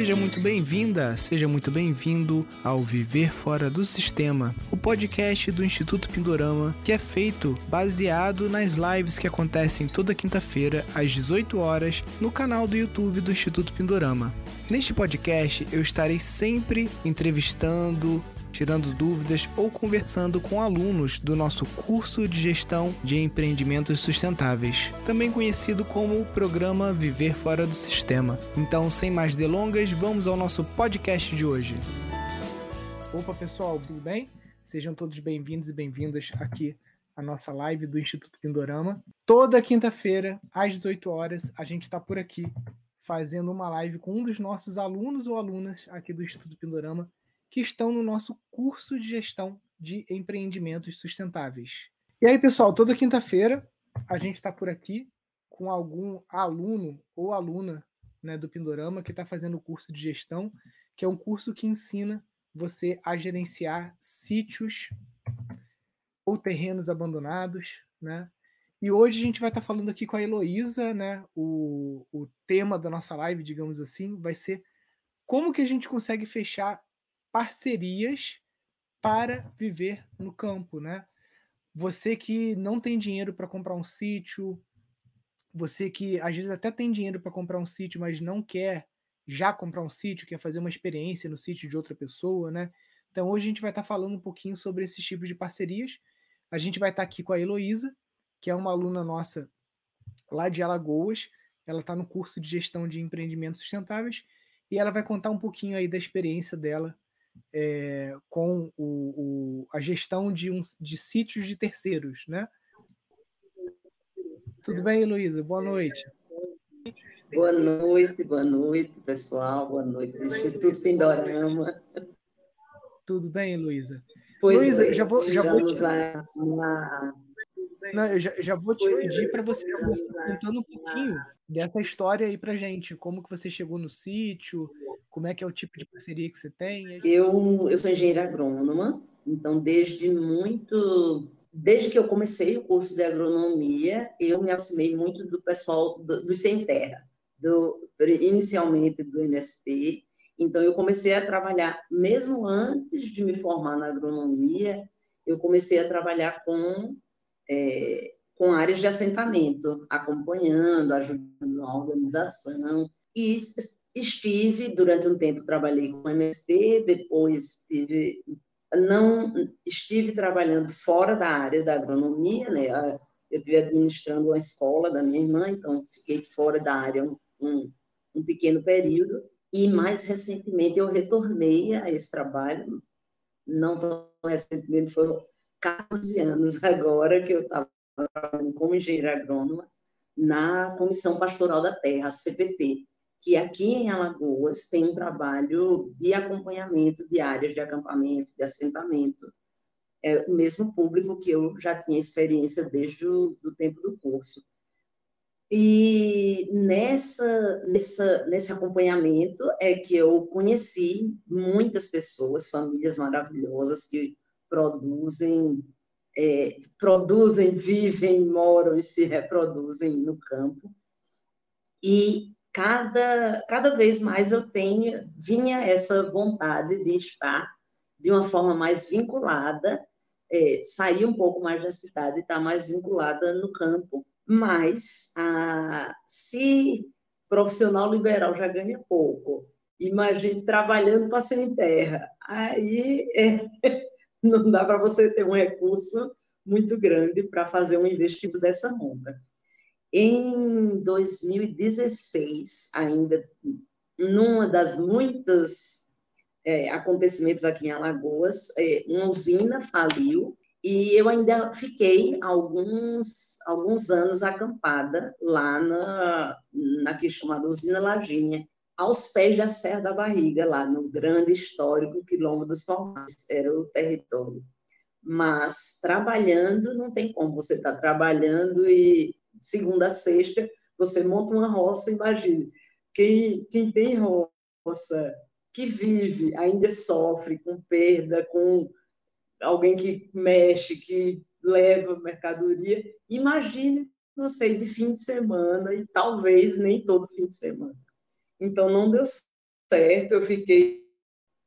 Seja muito bem-vinda, seja muito bem-vindo ao Viver Fora do Sistema, o podcast do Instituto Pindorama, que é feito baseado nas lives que acontecem toda quinta-feira às 18 horas no canal do YouTube do Instituto Pindorama. Neste podcast eu estarei sempre entrevistando, tirando dúvidas ou conversando com alunos do nosso curso de gestão de empreendimentos sustentáveis, também conhecido como o programa Viver Fora do Sistema. Então, sem mais delongas, vamos ao nosso podcast de hoje. Opa, pessoal, tudo bem? Sejam todos bem-vindos e bem-vindas aqui à nossa live do Instituto Pindorama. Toda quinta-feira, às 18 horas, a gente está por aqui fazendo uma live com um dos nossos alunos ou alunas aqui do Instituto Pindorama que estão no nosso curso de gestão de empreendimentos sustentáveis. E aí, pessoal, toda quinta-feira a gente está por aqui com algum aluno ou aluna né, do Pindorama que está fazendo o curso de gestão, que é um curso que ensina você a gerenciar sítios ou terrenos abandonados, né? E hoje a gente vai estar tá falando aqui com a Heloísa, né? O, o tema da nossa live, digamos assim, vai ser como que a gente consegue fechar parcerias para viver no campo, né? Você que não tem dinheiro para comprar um sítio, você que às vezes até tem dinheiro para comprar um sítio, mas não quer já comprar um sítio, quer fazer uma experiência no sítio de outra pessoa, né? Então hoje a gente vai estar tá falando um pouquinho sobre esses tipos de parcerias. A gente vai estar tá aqui com a Heloísa, que é uma aluna nossa lá de Alagoas. Ela está no curso de gestão de empreendimentos sustentáveis e ela vai contar um pouquinho aí da experiência dela é, com o, o, a gestão de, um, de sítios de terceiros, né? Tudo bem, Luísa? Boa noite. Boa noite, boa noite, pessoal. Boa noite, Instituto Pindorama. Tudo bem, Luísa? Luísa, é, já vou, já vou te... Uma... Não, eu já, já vou te pedir para você começar contando um pouquinho dessa história aí para gente. Como que você chegou no sítio, como é que é o tipo de parceria que você tem? Eu, eu sou engenheira agrônoma, então desde muito, desde que eu comecei o curso de agronomia, eu me aproximei muito do pessoal do, do Sem Terra, do, inicialmente do MST. Então eu comecei a trabalhar, mesmo antes de me formar na agronomia, eu comecei a trabalhar com é, com áreas de assentamento, acompanhando, ajudando na organização. E Estive, durante um tempo, trabalhei com MST, depois estive, não, estive trabalhando fora da área da agronomia, né? Eu estive administrando uma escola da minha irmã, então fiquei fora da área um, um, um pequeno período. E mais recentemente eu retornei a esse trabalho, não tão recentemente, foram 14 anos agora que eu estava trabalhando como engenheira agrônoma na Comissão Pastoral da Terra, CPT, que aqui em Alagoas tem um trabalho de acompanhamento de áreas de acampamento, de assentamento, é o mesmo público que eu já tinha experiência desde o do tempo do curso. E nessa, nessa, nesse acompanhamento é que eu conheci muitas pessoas, famílias maravilhosas que produzem, é, produzem, vivem, moram e se reproduzem no campo. E cada, cada vez mais eu tenho, vinha essa vontade de estar de uma forma mais vinculada, é, sair um pouco mais da cidade e estar mais vinculada no campo. Mas, a, se profissional liberal já ganha pouco, imagine trabalhando para sem terra, aí é, não dá para você ter um recurso muito grande para fazer um investimento dessa monta. Em 2016, ainda numa das muitas é, acontecimentos aqui em Alagoas, é, uma usina faliu e eu ainda fiquei alguns, alguns anos acampada lá na, na que chamada usina Lajinha, aos pés da Serra da Barriga, lá no grande histórico quilombo dos Palmares, era o território. Mas trabalhando, não tem como você estar tá trabalhando e segunda a sexta, você monta uma roça, imagine. Quem, quem tem roça, que vive, ainda sofre com perda, com alguém que mexe, que leva mercadoria, imagine, não sei, de fim de semana, e talvez nem todo fim de semana. Então, não deu certo, eu fiquei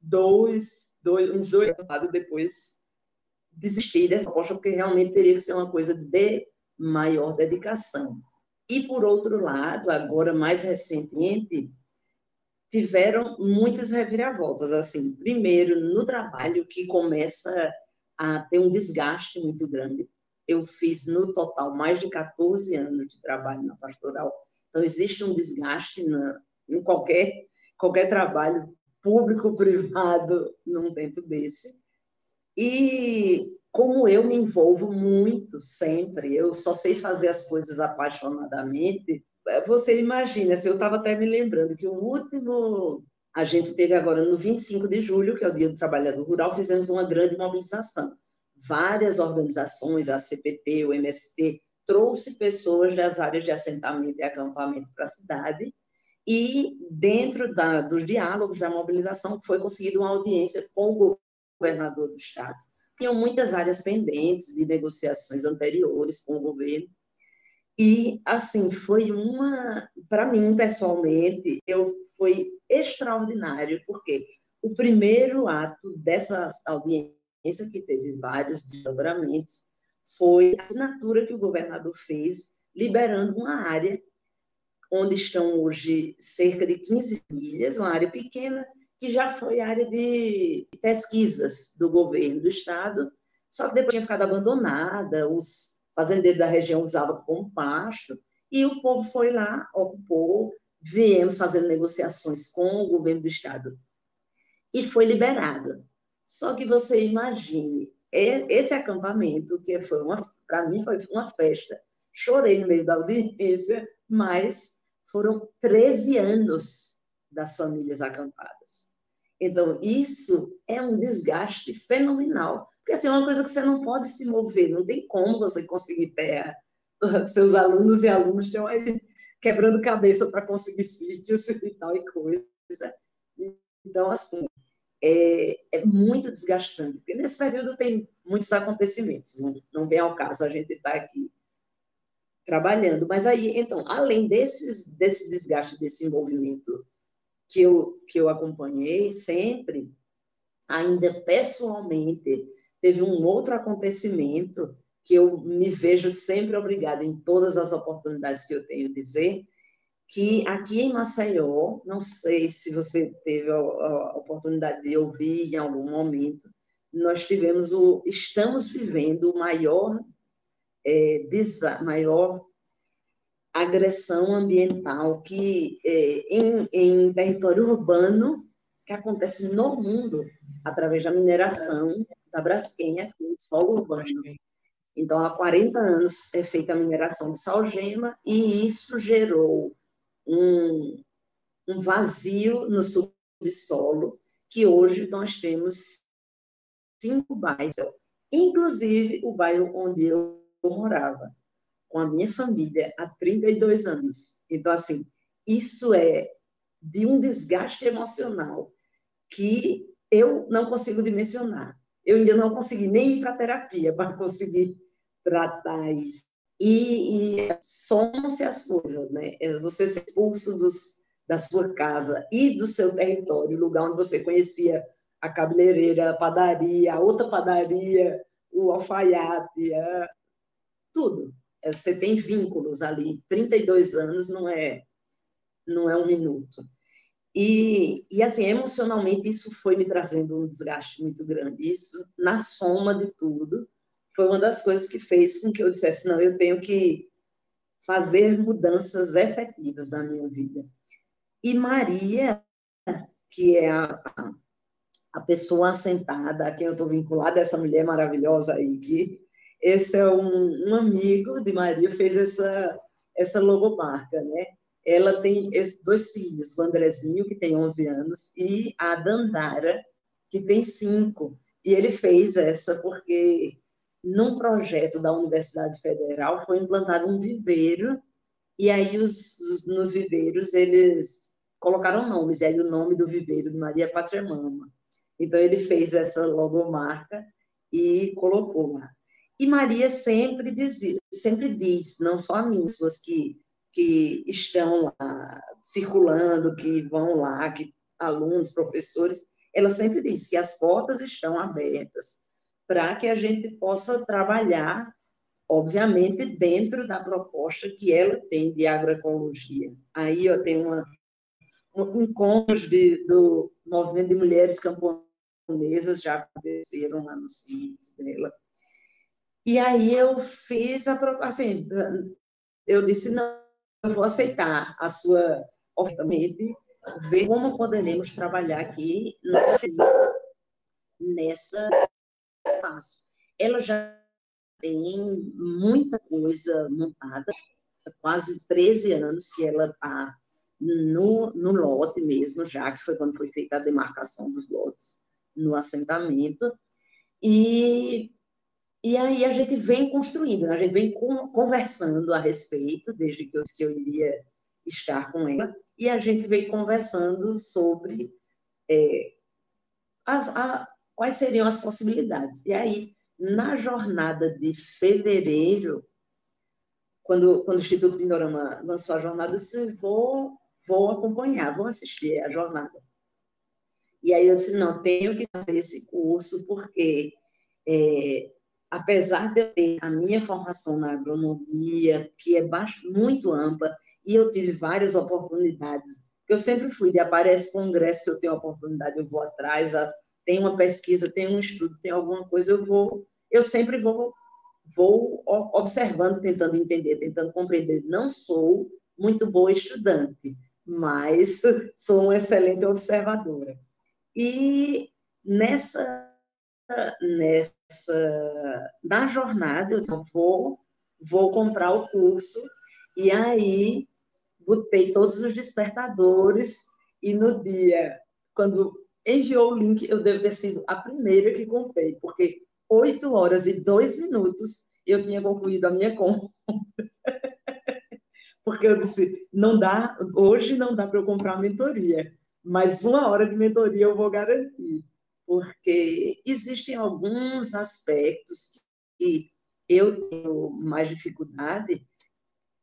dois, dois uns dois anos depois desisti dessa proposta, porque realmente teria que ser uma coisa de maior dedicação. E, por outro lado, agora mais recentemente, tiveram muitas reviravoltas. Assim, primeiro, no trabalho, que começa a ter um desgaste muito grande. Eu fiz, no total, mais de 14 anos de trabalho na pastoral. Então, existe um desgaste na, em qualquer, qualquer trabalho público, privado, num tempo desse. E como eu me envolvo muito sempre, eu só sei fazer as coisas apaixonadamente. É, você imagina, assim, eu estava até me lembrando que o último a gente teve agora no 25 de julho, que é o Dia do Trabalhador Rural, fizemos uma grande mobilização. Várias organizações, a CPT, o MST, trouxe pessoas das áreas de assentamento e acampamento para a cidade, e dentro da, dos diálogos da mobilização foi conseguida uma audiência com o governador do estado. Tinham muitas áreas pendentes de negociações anteriores com o governo. E, assim, foi uma. Para mim, pessoalmente, eu, foi extraordinário, porque o primeiro ato dessa audiência, que teve vários desdobramentos, foi a assinatura que o governador fez, liberando uma área onde estão hoje cerca de 15 milhas, uma área pequena, que já foi área de pesquisas do governo do estado, só que depois tinha ficado abandonada, os fazendeiros da região usavam como pasto, e o povo foi lá, ocupou, viemos fazendo negociações com o governo do estado, e foi liberado. Só que você imagine, esse acampamento, que foi uma, para mim foi uma festa, chorei no meio da audiência, mas foram 13 anos das famílias acampadas. Então, isso é um desgaste fenomenal, porque assim, é uma coisa que você não pode se mover, não tem como você conseguir terra. Seus alunos e alunos estão aí quebrando cabeça para conseguir sítios e tal e coisa. Então, assim, é, é, muito desgastante, porque nesse período tem muitos acontecimentos, não, não vem ao caso a gente estar tá aqui trabalhando. Mas aí, então, além desses, desse desgaste, desse envolvimento que eu, que eu acompanhei sempre, ainda pessoalmente, teve um outro acontecimento que eu me vejo sempre obrigada em todas as oportunidades que eu tenho dizer, que aqui em Maceió, não sei se você teve a, a oportunidade de ouvir em algum momento, nós tivemos o, estamos vivendo o maior, é, maior agressão ambiental que é, em, em território urbano que acontece no mundo através da mineração da Braskem aqui em solo urbano. Então, há 40 anos é feita a mineração de salgema e isso gerou um, um vazio no subsolo que hoje nós temos cinco bairros, inclusive o bairro onde eu morava com a minha família há 32 anos. Então, assim, isso é de um desgaste emocional que eu não consigo dimensionar. Eu ainda não consegui nem ir para terapia para conseguir tratar isso. E, e somam-se as coisas, né? É você ser expulso dos, da sua casa e do seu território, lugar onde você conhecia a cabeleireira, a padaria, a outra padaria, o alfaiate, a... tudo. É, você tem vínculos ali. 32 anos não é, não é um minuto. E, e, assim, emocionalmente, isso foi me trazendo um desgaste muito grande. Isso, na soma de tudo, foi uma das coisas que fez com que eu dissesse: não, eu tenho que fazer mudanças efetivas na minha vida. E Maria, que é a, a pessoa assentada a quem eu estou vinculada, essa mulher maravilhosa aí, que esse é um, um amigo de Maria, fez essa, essa logomarca, né? Ela tem dois filhos, o Andrezinho, que tem 11 anos, e a Dandara, que tem 5. E ele fez essa porque, num projeto da Universidade Federal, foi implantado um viveiro, e aí os, os nos viveiros eles colocaram nomes, e aí o nome do viveiro de Maria Mama. Então, ele fez essa logomarca e colocou lá. E Maria sempre diz, sempre diz não só a pessoas que, que estão lá circulando, que vão lá, que alunos, professores, ela sempre diz que as portas estão abertas para que a gente possa trabalhar, obviamente, dentro da proposta que ela tem de agroecologia. Aí eu tenho uma, um encontros do movimento de mulheres camponesas já aconteceram lá no sítio dela. E aí eu fiz a assim, eu disse não, eu vou aceitar a sua oferta, ver como poderemos trabalhar aqui nessa espaço. Ela já tem muita coisa montada, quase 13 anos que ela está no, no lote mesmo, já que foi quando foi feita a demarcação dos lotes no assentamento. E, e aí a gente vem construindo, a gente vem conversando a respeito, desde que eu, que eu iria estar com ela, e a gente veio conversando sobre é, as, a, quais seriam as possibilidades. E aí, na jornada de fevereiro, quando, quando o Instituto Pindorama lançou a jornada, eu disse, vou, vou acompanhar, vou assistir a jornada. E aí eu disse, não, tenho que fazer esse curso, porque é, apesar de eu ter a minha formação na agronomia, que é muito ampla, e eu tive várias oportunidades, eu sempre fui, de aparece congresso que eu tenho oportunidade, eu vou atrás, tem uma pesquisa, tem um estudo, tem alguma coisa, eu vou, eu sempre vou, vou observando, tentando entender, tentando compreender. Não sou muito boa estudante, mas sou uma excelente observadora. E nessa nessa na jornada eu vou vou comprar o curso e aí botei todos os despertadores e no dia quando enviou o link, eu devo ter sido a primeira que comprei, porque 8 horas e 2 minutos eu tinha concluído a minha compra. porque eu disse, não dá, hoje não dá para eu comprar mentoria, mas uma hora de mentoria eu vou garantir, porque existem alguns aspectos que eu tenho mais dificuldade,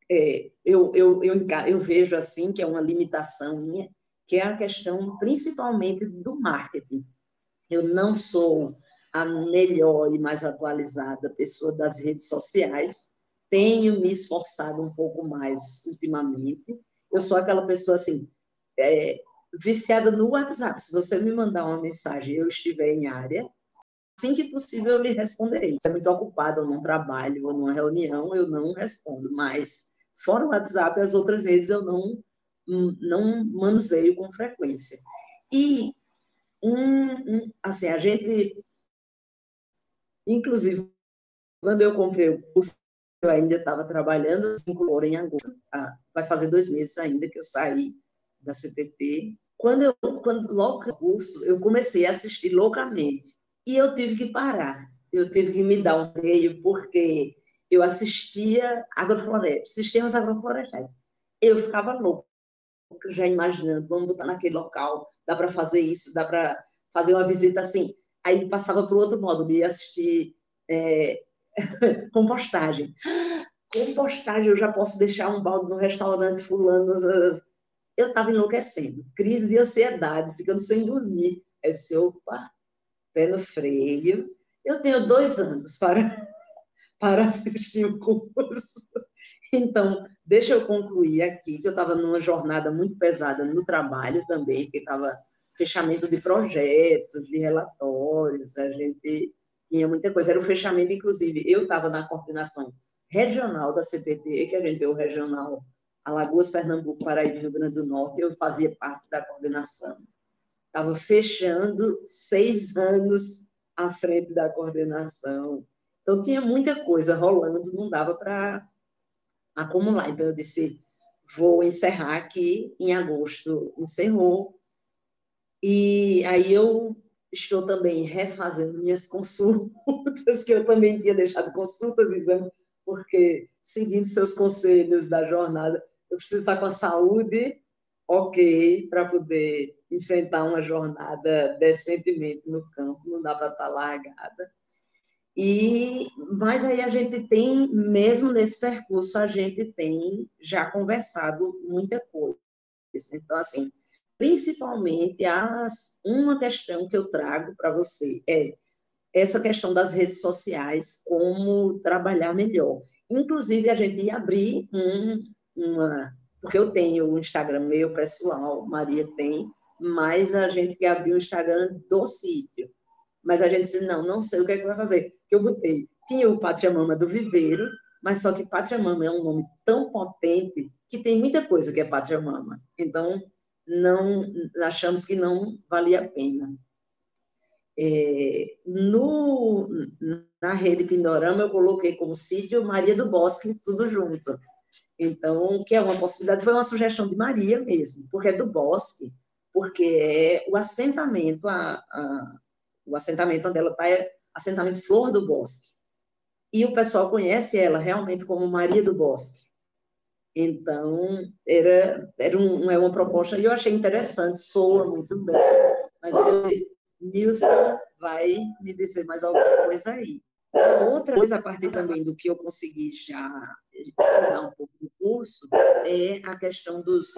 é, eu, eu, eu, eu vejo assim que é uma limitação minha, que é a questão principalmente do marketing. Eu não sou a melhor e mais atualizada pessoa das redes sociais, tenho me esforçado um pouco mais ultimamente. Eu sou aquela pessoa assim, é, viciada no WhatsApp. Se você me mandar uma mensagem e eu estiver em área, assim que possível eu lhe responderei. Se é muito ocupado ou num trabalho ou numa reunião, eu não respondo. Mas, fora o WhatsApp, as outras redes eu não não manuseio com frequência. E, um, um, assim, a gente, inclusive, quando eu comprei o curso, eu ainda estava trabalhando, cinco em agosto, tá? vai fazer dois meses ainda que eu saí da CPT. Quando eu, quando, logo o curso, eu comecei a assistir loucamente. E eu tive que parar. Eu tive que me dar um freio, porque eu assistia agroflorestas, sistemas agroflorestais. Eu ficava louco já imaginando, vamos botar naquele local, dá para fazer isso, dá para fazer uma visita assim. Aí passava para o outro modo, ia assistir é, compostagem. Compostagem, eu já posso deixar um balde no restaurante fulano. Eu estava enlouquecendo, crise de ansiedade, ficando sem dormir. Eu disse, opa, pé no freio. Eu tenho dois anos para, para assistir o curso. Então, deixa eu concluir aqui, que eu estava numa jornada muito pesada no trabalho também, porque estava fechamento de projetos, de relatórios, a gente tinha muita coisa. Era o fechamento, inclusive, eu estava na coordenação regional da CPT, que a gente tem o regional Alagoas, Pernambuco, Paraíba e Rio Grande do Norte, eu fazia parte da coordenação. Estava fechando seis anos à frente da coordenação. Então, tinha muita coisa rolando, não dava para acumular. Então, eu disse, vou encerrar aqui, em agosto encerrou, e aí eu estou também refazendo minhas consultas, que eu também tinha deixado consultas, exames, porque, seguindo seus conselhos da jornada, eu preciso estar com a saúde ok para poder enfrentar uma jornada decentemente no campo, não dá para estar largada. E, mas aí a gente tem, mesmo nesse percurso, a gente tem já conversado muita coisa. Então, assim, principalmente as, uma questão que eu trago para você é essa questão das redes sociais, como trabalhar melhor. Inclusive, a gente ia abrir um, uma. Porque eu tenho o Instagram meu pessoal, Maria tem, mas a gente quer abrir o Instagram do sítio. Mas a gente disse: não, não sei o que é que vai fazer. Que eu botei. Tinha o Pátria Mama do Viveiro, mas só que Pátria Mama é um nome tão potente que tem muita coisa que é Pátria Mama. Então, não achamos que não valia a pena. É, no, na rede Pindorama, eu coloquei como sítio Maria do Bosque, tudo junto. Então, que é uma possibilidade, foi uma sugestão de Maria mesmo, porque é do bosque, porque é o assentamento, a, a o assentamento onde ela está é assentamento Flor do Bosque. E o pessoal conhece ela realmente como Maria do Bosque. Então, era, era um, é uma proposta, e eu achei interessante, soa muito bem, mas ele Nilson vai me dizer mais alguma coisa aí. Outra coisa, a partir também do que eu consegui já dar um pouco do curso, é a questão dos.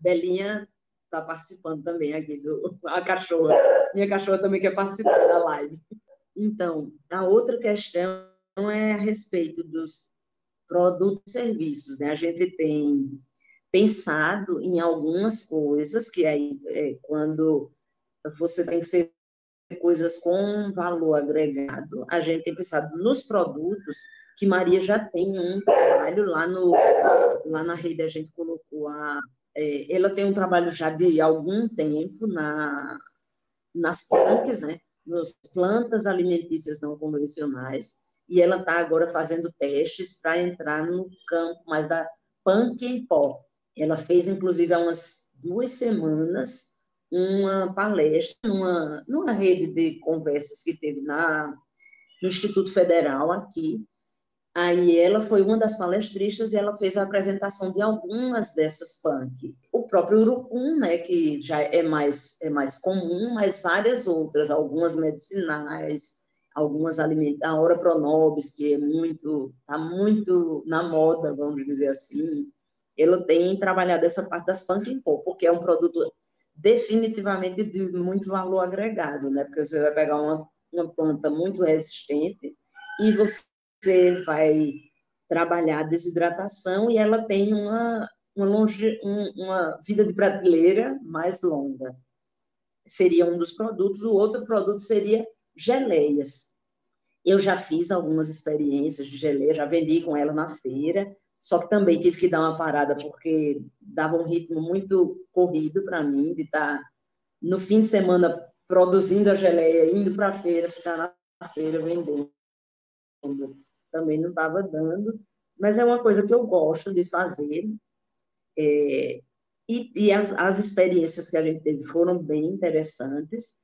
Belinha está participando também aqui, do, a cachorra. Minha cachorra também quer participar da live. Então, a outra questão é a respeito dos produtos e serviços. Né? A gente tem pensado em algumas coisas que aí, é, quando você tem que ser coisas com valor agregado. A gente tem pensado nos produtos, que Maria já tem um trabalho lá no lá na rede, a gente colocou a. É, ela tem um trabalho já de algum tempo na, nas plantas, né? Nas plantas alimentícias não convencionais, e ela está agora fazendo testes para entrar no campo mais da em pó. Ela fez, inclusive, há umas duas semanas, uma palestra numa, numa rede de conversas que teve na, no Instituto Federal aqui. Aí ela foi uma das palestristas e ela fez a apresentação de algumas dessas punk. O próprio urucum, né, que já é mais, é mais comum, mas várias outras, algumas medicinais, algumas alimentos, a Ora Pronobis, que é muito, está muito na moda, vamos dizer assim. Ela tem trabalhado essa parte das punk em pó, porque é um produto definitivamente de muito valor agregado, né? Porque você vai pegar uma, uma planta muito resistente e você vai trabalhar a desidratação e ela tem uma, uma, longe, uma vida de prateleira mais longa. Seria um dos produtos. O outro produto seria geleias. Eu já fiz algumas experiências de geleia, já vendi com ela na feira, só que também tive que dar uma parada porque dava um ritmo muito corrido para mim de estar tá no fim de semana produzindo a geleia, indo para a feira, ficar na feira vendendo. Também não estava dando, mas é uma coisa que eu gosto de fazer. É, e, e as, as, experiências que a gente teve foram bem interessantes.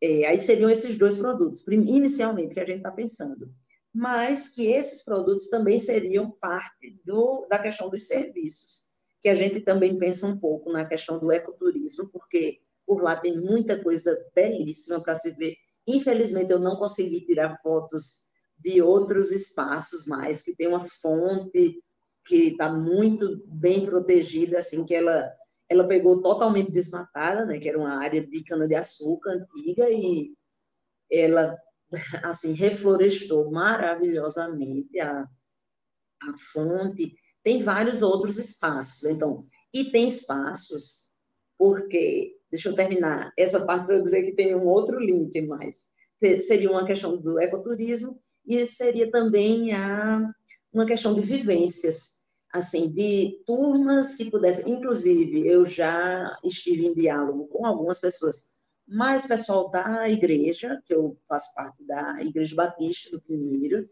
É, aí seriam esses dois produtos, inicialmente, que a gente está pensando mas que esses produtos também seriam parte do, da questão dos serviços, que a gente também pensa um pouco na questão do ecoturismo, porque por lá tem muita coisa belíssima para se ver. Infelizmente, eu não consegui tirar fotos de outros espaços mais, que tem uma fonte que está muito bem protegida, assim, que ela, ela pegou totalmente desmatada, né, que era uma área de cana-de-açúcar antiga, e ela assim, reflorestou maravilhosamente a, a fonte. Tem vários outros espaços, então, e tem espaços, porque, deixa eu terminar essa parte para dizer que tem um outro link mais, seria uma questão do ecoturismo e seria também a, uma questão de vivências, assim, de turmas que pudessem, inclusive, eu já estive em diálogo com algumas pessoas mais pessoal da igreja, que eu faço parte da Igreja Batista do Pinheiro,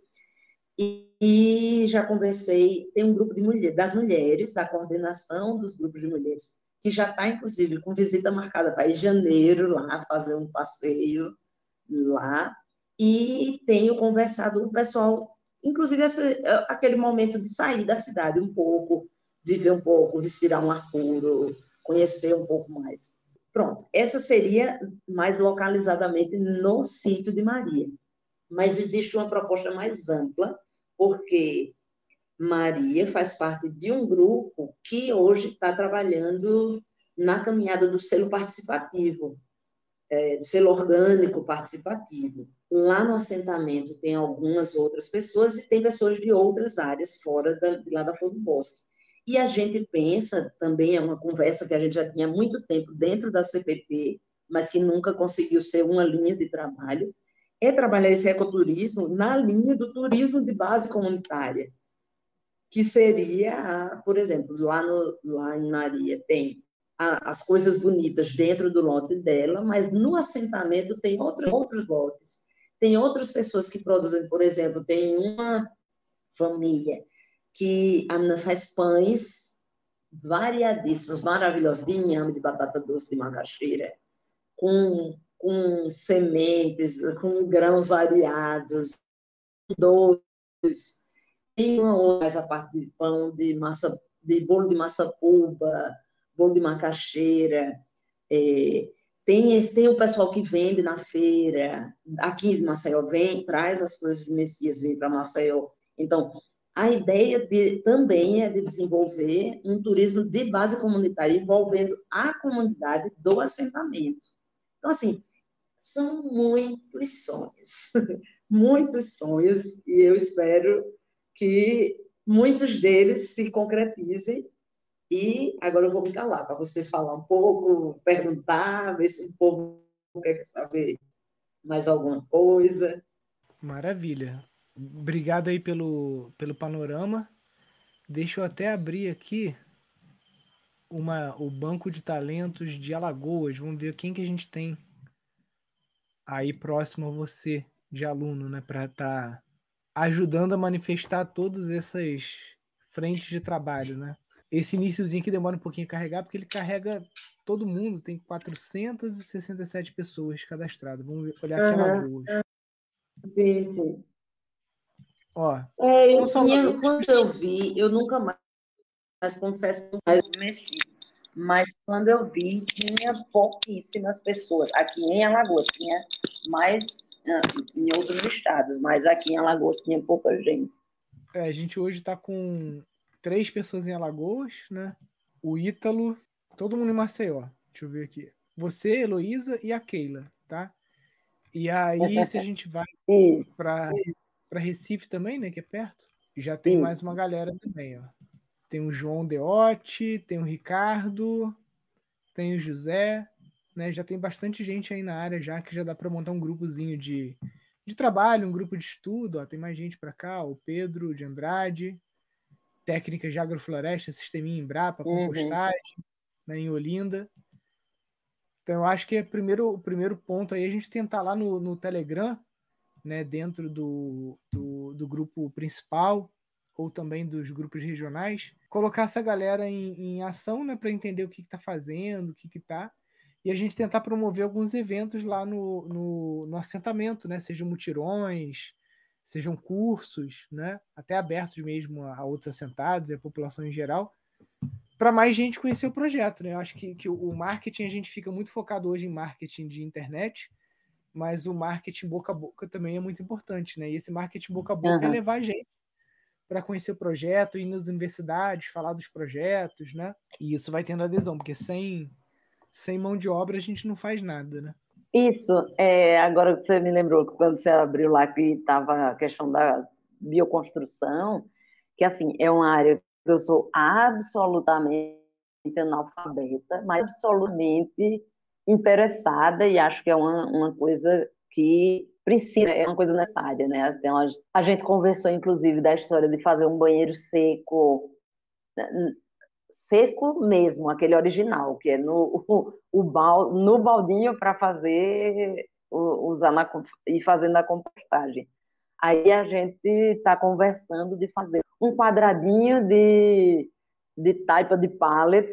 e, e já conversei, tem um grupo de mulheres, das mulheres, da coordenação dos grupos de mulheres, que já está, inclusive, com visita marcada para em janeiro lá, fazer um passeio lá, e tenho conversado com o pessoal, inclusive esse, aquele momento de sair da cidade um pouco, viver um pouco, respirar um ar puro, conhecer um pouco mais. Pronto, essa seria mais localizadamente no sítio de Maria. Mas existe uma proposta mais ampla, porque Maria faz parte de um grupo que hoje está trabalhando na caminhada do selo participativo, é, do selo orgânico participativo. Lá no assentamento tem algumas outras pessoas e tem pessoas de outras áreas fora da, de lá da Flor do Bosque. E a gente pensa, também é uma conversa que a gente já tinha há muito tempo dentro da CPT, mas que nunca conseguiu ser uma linha de trabalho, é trabalhar esse ecoturismo na linha do turismo de base comunitária, que seria, por exemplo, lá, no, lá em Maria tem as coisas bonitas dentro do lote dela, mas no assentamento tem outros, outros lotes. Tem outras pessoas que produzem, por exemplo, tem uma família que a menina faz pães variadíssimos, maravilhosos, de inhame, de batata doce, de macaxeira, com, com sementes, com grãos variados, doces. Tem uma outra, mais a parte de pão, de massa, de bolo de massa polpa, bolo de macaxeira. É, tem, tem o pessoal que vende na feira, aqui em Maceió, vem, traz as coisas de Messias, vem para Maceió. Então, a ideia de, também é de desenvolver um turismo de base comunitária, envolvendo a comunidade do assentamento. Então, assim, são muitos sonhos, muitos sonhos, e eu espero que muitos deles se concretizem. E agora eu vou me calar para você falar um pouco, perguntar, ver se o povo quer saber mais alguma coisa. Maravilha. Obrigado aí pelo, pelo panorama. Deixa eu até abrir aqui uma, o banco de talentos de Alagoas. Vamos ver quem que a gente tem aí próximo a você de aluno, né, para estar tá ajudando a manifestar todas essas frentes de trabalho, né? Esse iníciozinho que demora um pouquinho a carregar, porque ele carrega todo mundo, tem 467 pessoas cadastradas. Vamos olhar aqui uhum. Alagoas. Sim, sim. Ó, é, eu tinha, quando eu vi, eu nunca mais, mas confesso que mais mexi. Mas quando eu vi, tinha pouquíssimas pessoas. Aqui em Alagoas tinha mais uh, em outros estados, mas aqui em Alagoas tinha pouca gente. É, a gente hoje está com três pessoas em Alagoas, né? O Ítalo, todo mundo em Maceió. Deixa eu ver aqui. Você, Heloísa e a Keila, tá? E aí, se a gente vai para para Recife também, né? Que é perto. Já tem Isso. mais uma galera também, ó. Tem o João Deotti, tem o Ricardo, tem o José, né? Já tem bastante gente aí na área já que já dá para montar um grupozinho de, de trabalho, um grupo de estudo. Ó. Tem mais gente para cá, o Pedro de Andrade, técnicas de agrofloresta, sisteminha Embrapa, uhum. compostagem, uhum. né, em Olinda. Então, eu acho que é primeiro, o primeiro ponto aí a gente tentar lá no, no Telegram né, dentro do, do, do, grupo principal ou também dos grupos regionais, colocar essa galera em, em ação né, para entender o que está fazendo, o que está, e a gente tentar promover alguns eventos lá no, no, no assentamento, né, sejam mutirões, sejam cursos, né, até abertos mesmo a, a outros assentados e a população em geral, para mais gente conhecer o projeto. Né? Eu acho que, que o marketing, a gente fica muito focado hoje em marketing de internet, mas o marketing boca a boca também é muito importante, né? E esse marketing boca a boca uhum. é levar a gente para conhecer o projeto, ir nas universidades, falar dos projetos, né? E isso vai tendo adesão, porque sem, sem mão de obra a gente não faz nada, né? Isso, é, agora você me lembrou que quando você abriu lá que estava a questão da bioconstrução, que assim, é uma área que eu sou absolutamente analfabeta, mas absolutamente interessada e acho que é uma, uma coisa que precisa, é uma coisa necessária, né? A gente conversou, inclusive, da história de fazer um banheiro seco, seco mesmo, aquele original, que é no, o, o bal, no baldinho para fazer, usar na, e fazendo a compostagem. Aí a gente está conversando de fazer um quadradinho de, de taipa de pallet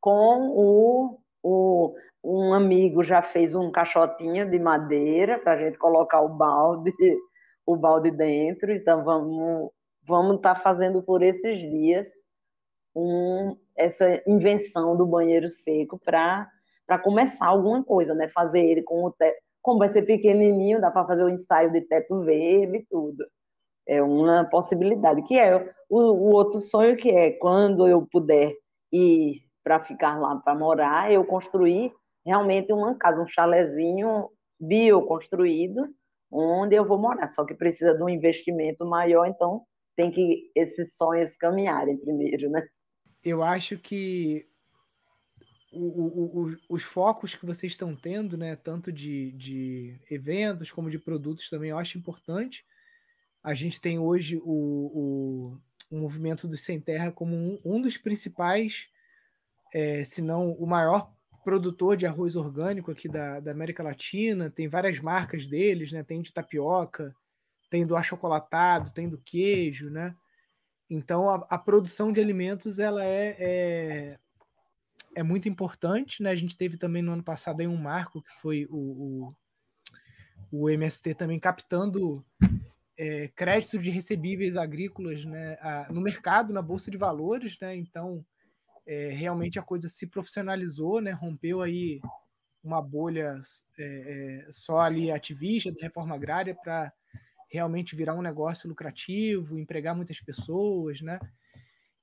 com o, o, um amigo já fez um caixotinho de madeira para a gente colocar o balde, o balde dentro. Então vamos vamos estar tá fazendo por esses dias um, essa invenção do banheiro seco para para começar alguma coisa, né? Fazer ele com o teto, como vai ser pequenininho, dá para fazer o ensaio de teto verde e tudo. É uma possibilidade. Que é o, o outro sonho que é quando eu puder ir para ficar lá para morar, eu construí realmente uma casa, um chalezinho bioconstruído, onde eu vou morar. Só que precisa de um investimento maior, então tem que esses sonhos caminharem primeiro, né? Eu acho que o, o, o, os focos que vocês estão tendo, né, tanto de, de eventos como de produtos também, eu acho importante. A gente tem hoje o, o, movimento do Sem Terra como um, um dos principais, é, se não o maior produtor de arroz orgânico aqui da, da América Latina. Tem várias marcas deles, né? Tem de tapioca, tem do achocolatado, tem do queijo, né? Então a, a produção de alimentos ela é, é, é, muito importante, né? A gente teve também no ano passado aí um marco que foi o, o, o MST também captando é, créditos de recebíveis agrícolas né, a, no mercado, na Bolsa de Valores, né? Então é, realmente a coisa se profissionalizou, né? Rompeu aí uma bolha é, é só ali ativista da reforma agrária para realmente virar um negócio lucrativo, empregar muitas pessoas, né?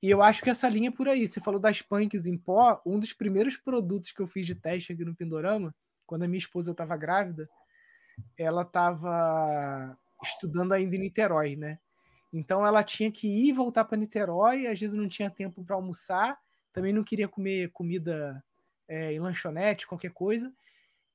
E eu acho que essa linha é por aí. Você falou das punks em pó, um dos primeiros produtos que eu fiz de teste aqui no Pindorama, quando a minha esposa estava grávida, ela estava estudando ainda em Niterói, né? Então ela tinha que ir voltar para Niterói, às vezes não tinha tempo para almoçar, também não queria comer comida é, em lanchonete, qualquer coisa.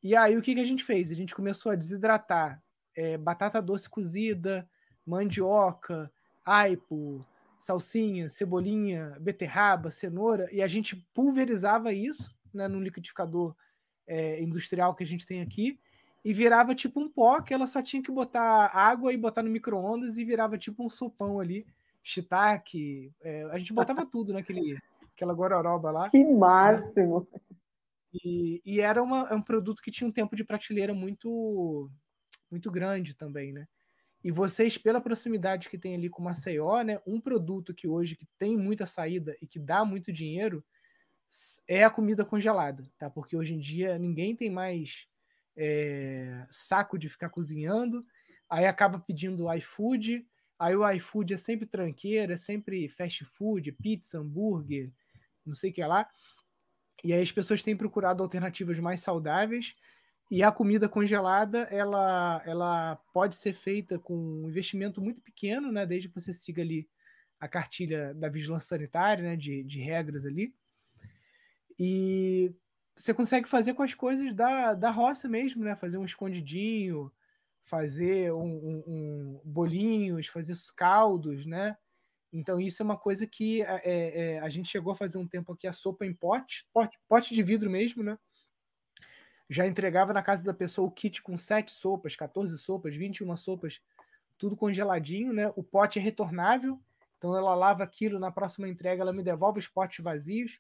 E aí o que, que a gente fez? A gente começou a desidratar é, batata doce cozida, mandioca, aipo, salsinha, cebolinha, beterraba, cenoura, e a gente pulverizava isso né, no liquidificador é, industrial que a gente tem aqui, e virava tipo um pó que ela só tinha que botar água e botar no micro-ondas e virava tipo um sopão ali, shiitake, é, a gente botava tudo naquele aquela gororoba lá. Que máximo! E, e era uma, um produto que tinha um tempo de prateleira muito muito grande também, né? E vocês, pela proximidade que tem ali com Maceió, né, um produto que hoje que tem muita saída e que dá muito dinheiro é a comida congelada, tá? Porque hoje em dia ninguém tem mais é, saco de ficar cozinhando, aí acaba pedindo iFood, aí o iFood é sempre tranqueira, é sempre fast food, pizza, hambúrguer, não sei o que lá. E aí as pessoas têm procurado alternativas mais saudáveis e a comida congelada, ela, ela pode ser feita com um investimento muito pequeno, né? Desde que você siga ali a cartilha da vigilância sanitária, né? De, de regras ali. E você consegue fazer com as coisas da, da roça mesmo, né? Fazer um escondidinho, fazer um, um, um bolinhos, fazer caldos, né? Então isso é uma coisa que é, é, a gente chegou a fazer um tempo aqui a sopa em pote, pote, pote de vidro mesmo, né? já entregava na casa da pessoa o kit com 7 sopas, 14 sopas, 21 sopas, tudo congeladinho, né? O pote é retornável, então ela lava aquilo, na próxima entrega ela me devolve os potes vazios,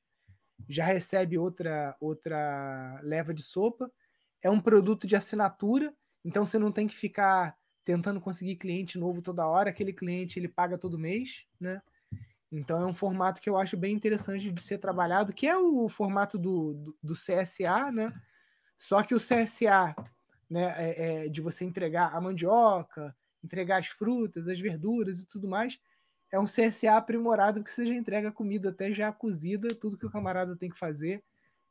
já recebe outra outra leva de sopa. É um produto de assinatura, então você não tem que ficar tentando conseguir cliente novo toda hora, aquele cliente ele paga todo mês, né? Então é um formato que eu acho bem interessante de ser trabalhado, que é o formato do, do, do CSA, né? Só que o CSA, né, é, é de você entregar a mandioca, entregar as frutas, as verduras e tudo mais, é um CSA aprimorado que você já entrega comida até já cozida, tudo que o camarada tem que fazer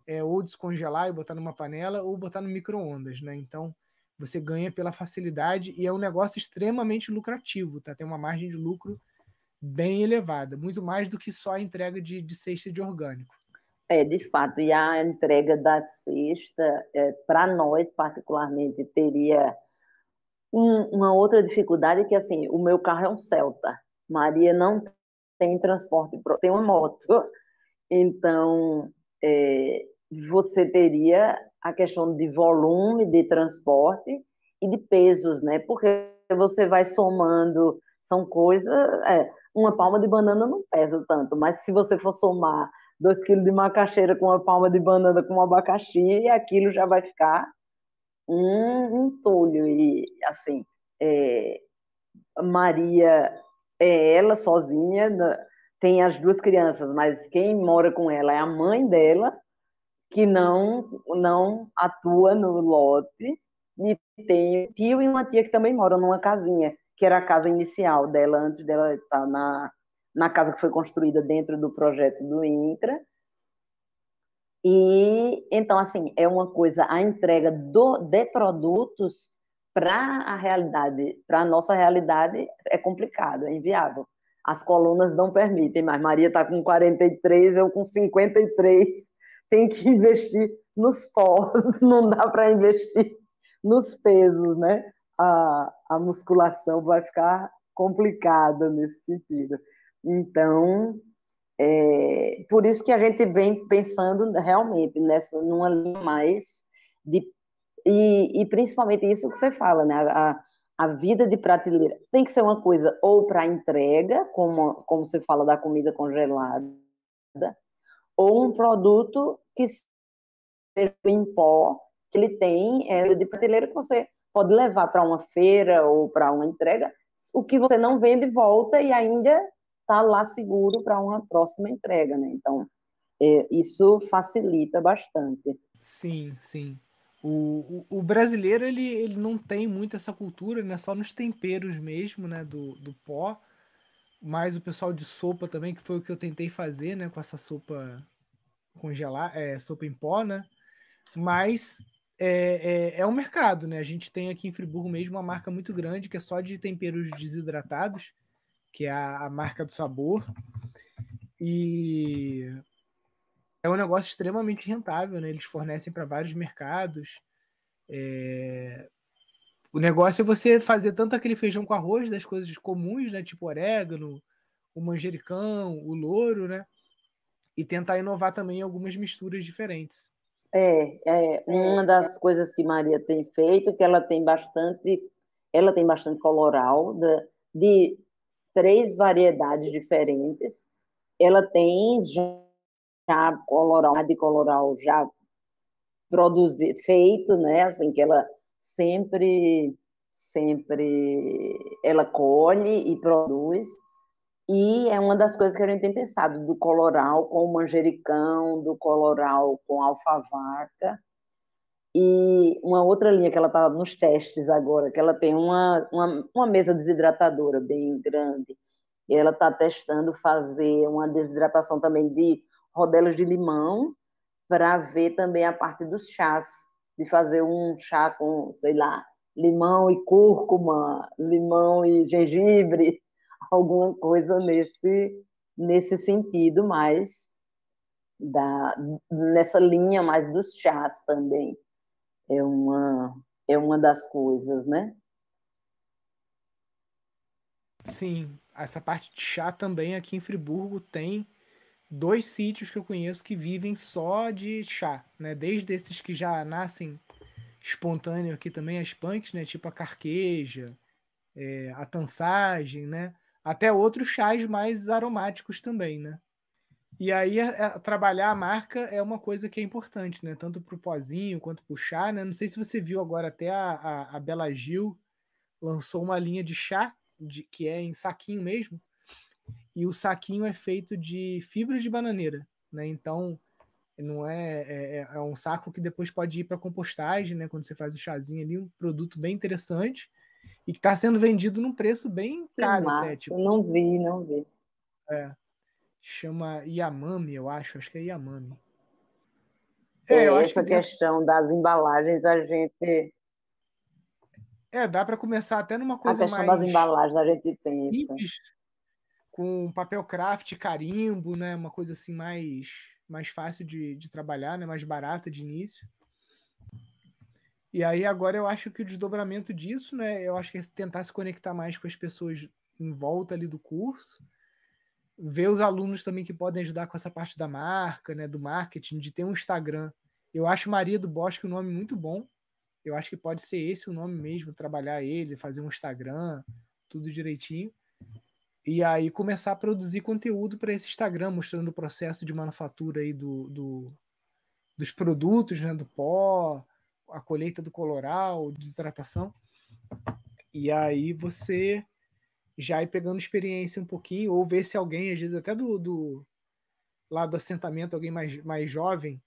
é ou descongelar e botar numa panela ou botar no micro-ondas, né? Então você ganha pela facilidade e é um negócio extremamente lucrativo, tá? Tem uma margem de lucro bem elevada, muito mais do que só a entrega de, de cesta de orgânico. É, de fato, e a entrega da cesta, é, para nós particularmente, teria um, uma outra dificuldade que, assim, o meu carro é um Celta, Maria não tem transporte, tem uma moto, então é, você teria a questão de volume de transporte e de pesos, né? Porque você vai somando, são coisas, é, uma palma de banana não pesa tanto, mas se você for somar dois quilos de macaxeira com uma palma de banana com um abacaxi, aquilo já vai ficar um entulho. E, assim, é, Maria é ela sozinha, tem as duas crianças, mas quem mora com ela é a mãe dela, que não, não atua no lote, e tem um tio e uma tia que também moram numa casinha, que era a casa inicial dela, antes dela estar na, na casa que foi construída dentro do projeto do INCRA. E então, assim, é uma coisa, a entrega do, de produtos para a realidade, para a nossa realidade, é complicado, é inviável. As colunas não permitem, mas Maria está com 43, eu com 53, tem que investir nos pós, não dá para investir nos pesos, né? A, a musculação vai ficar complicada nesse sentido. Então, é, por isso que a gente vem pensando realmente nessa numa linha mais de e, e principalmente isso que você fala, né? A, a vida de prateleira tem que ser uma coisa ou para entrega, como como você fala da comida congelada, ou um produto que seja em pó que ele tem é, de prateleira que você pode levar para uma feira ou para uma entrega, o que você não vende volta e ainda está lá seguro para uma próxima entrega, né? Então, é, isso facilita bastante. Sim, sim. O, o, o, brasileiro, ele, ele não tem muito essa cultura, né? Só nos temperos mesmo, né? Do, do pó. Mas o pessoal de sopa também, que foi o que eu tentei fazer, né? Com essa sopa congelar, é, sopa em pó, né? Mas é, é, é um mercado, né? A gente tem aqui em Friburgo mesmo uma marca muito grande que é só de temperos desidratados que é a, a marca do sabor. E é um negócio extremamente rentável, né? Eles fornecem para vários mercados. É... O negócio é você fazer tanto aquele feijão com arroz das coisas comuns, né? Tipo orégano, o manjericão, o louro, né? E tentar inovar também em algumas misturas diferentes. É, é uma das coisas que Maria tem feito, que ela tem bastante, ela tem bastante coloral de, de três variedades diferentes. Ela tem já coloral, de coloral já produzido, feito, né? Assim que ela sempre, sempre ela colhe e produz. E é uma das coisas que a gente tem pensado, do coloral com o manjericão, do coloral com alfavaca. E uma outra linha que ela está nos testes agora, que ela tem uma, uma, uma mesa desidratadora bem grande. E ela está testando fazer uma desidratação também de rodelas de limão, para ver também a parte dos chás, de fazer um chá com, sei lá, limão e cúrcuma, limão e gengibre, alguma coisa nesse, nesse sentido, mais da, nessa linha mais dos chás também é uma, é uma das coisas, né? Sim, essa parte de chá também aqui em Friburgo tem dois sítios que eu conheço que vivem só de chá, né? Desde esses que já nascem espontâneo aqui também, as punks, né? Tipo a carqueja, é, a tansagem, né? Até outros chás mais aromáticos também, né? E aí, a, a, trabalhar a marca é uma coisa que é importante, né? Tanto para o pozinho quanto para o chá, né? Não sei se você viu agora, até a, a, a Bela Gil lançou uma linha de chá, de, que é em saquinho mesmo, e o saquinho é feito de fibra de bananeira, né? Então, não é, é, é, é um saco que depois pode ir para compostagem, né? Quando você faz o chazinho ali, um produto bem interessante e que está sendo vendido num preço bem caro massa, até. Tipo, não vi, não vi. É chama Yamami, eu acho, acho que é Yamami. É, é essa que questão das embalagens a gente. É, dá para começar até numa coisa mais. A questão mais... das embalagens a gente pensa. Simples, com papel craft, carimbo, né? Uma coisa assim mais, mais fácil de, de trabalhar, né? Mais barata de início. E aí agora eu acho que o desdobramento disso, né? Eu acho que é tentar se conectar mais com as pessoas em volta ali do curso ver os alunos também que podem ajudar com essa parte da marca, né, do marketing, de ter um Instagram. Eu acho Maria do Bosque um nome muito bom. Eu acho que pode ser esse o nome mesmo, trabalhar ele, fazer um Instagram, tudo direitinho. E aí começar a produzir conteúdo para esse Instagram, mostrando o processo de manufatura aí do, do, dos produtos, né, do pó, a colheita do coloral, desidratação. E aí você já ir pegando experiência um pouquinho, ou ver se alguém, às vezes até do, do lá do assentamento, alguém mais, mais jovem,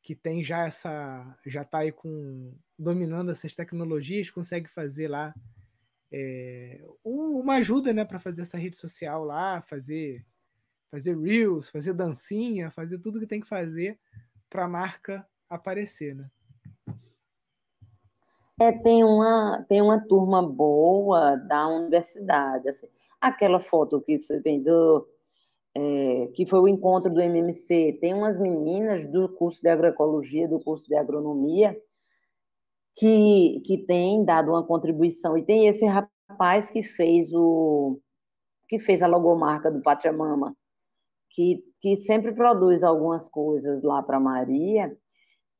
que tem já essa, já está aí com, dominando essas tecnologias, consegue fazer lá é, uma ajuda, né, para fazer essa rede social lá, fazer fazer reels, fazer dancinha, fazer tudo que tem que fazer para a marca aparecer, né? É, tem uma, tem uma turma boa da universidade. Assim. Aquela foto que você tem do, é, que foi o encontro do MMC, tem umas meninas do curso de agroecologia, do curso de agronomia, que, que tem dado uma contribuição. E tem esse rapaz que fez o que fez a logomarca do Pachamama, que, que sempre produz algumas coisas lá para Maria,